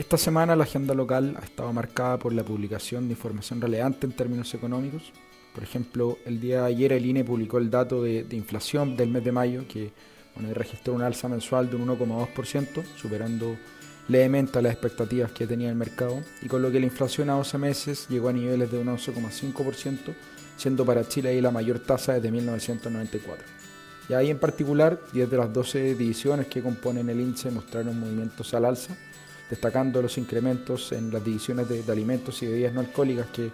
Esta semana la agenda local ha estado marcada por la publicación de información relevante en términos económicos. Por ejemplo, el día de ayer el INE publicó el dato de, inflación del mes de mayo, que registró un alza mensual de un 1,2%, superando levemente a las expectativas que tenía el mercado, y con lo que la inflación a 12 meses llegó a niveles de un 11,5%, siendo para Chile ahí la mayor tasa desde 1994. Y ahí en particular, 10 de las 12 divisiones que componen el índice mostraron movimientos al alza, destacando los incrementos en las divisiones de, alimentos y bebidas no alcohólicas que,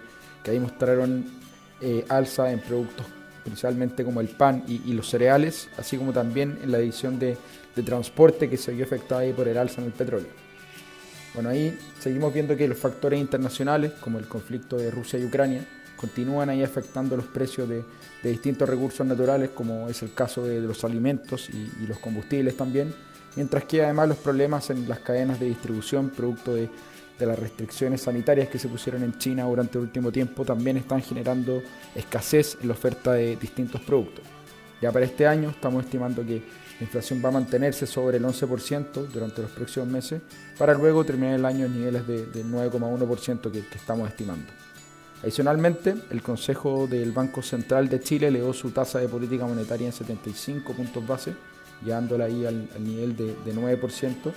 ahí mostraron eh, alza en productos principalmente como el pan y, los cereales, así como también en la división de, transporte que se vio afectada por el alza en el petróleo. Bueno, ahí seguimos viendo que los factores internacionales, como el conflicto de Rusia y Ucrania, continúan ahí afectando los precios de, distintos recursos naturales, como es el caso de, los alimentos y los combustibles también, mientras que además los problemas en las cadenas de distribución, producto de, las restricciones sanitarias que se pusieron en China durante el último tiempo, también están generando escasez en la oferta de distintos productos. Ya para este año estamos estimando que la inflación va a mantenerse sobre el 11% durante los próximos meses, para luego terminar el año en niveles de, 9,1% que, que estamos estimando. Adicionalmente, el Consejo del Banco Central de Chile elevó su tasa de política monetaria en 75 puntos base llevándola ahí al, nivel de, 9%.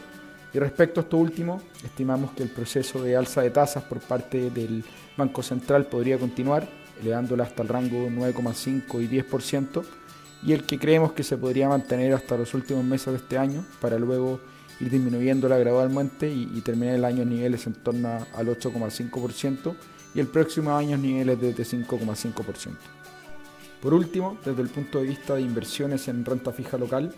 Y respecto a esto último, estimamos que el proceso de alza de tasas por parte del Banco Central podría continuar, elevándola hasta el rango 9,5 y 10%, y el que creemos que se podría mantener hasta los últimos meses de este año, para luego ir disminuyéndola gradualmente y, terminar el año en niveles en torno al 8,5% y el próximo año en niveles de 5,5%. Por último, desde el punto de vista de inversiones en renta fija local,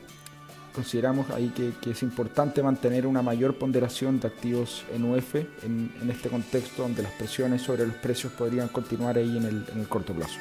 consideramos ahí que, es importante mantener una mayor ponderación de activos en UF en, este contexto donde las presiones sobre los precios podrían continuar ahí en el corto plazo.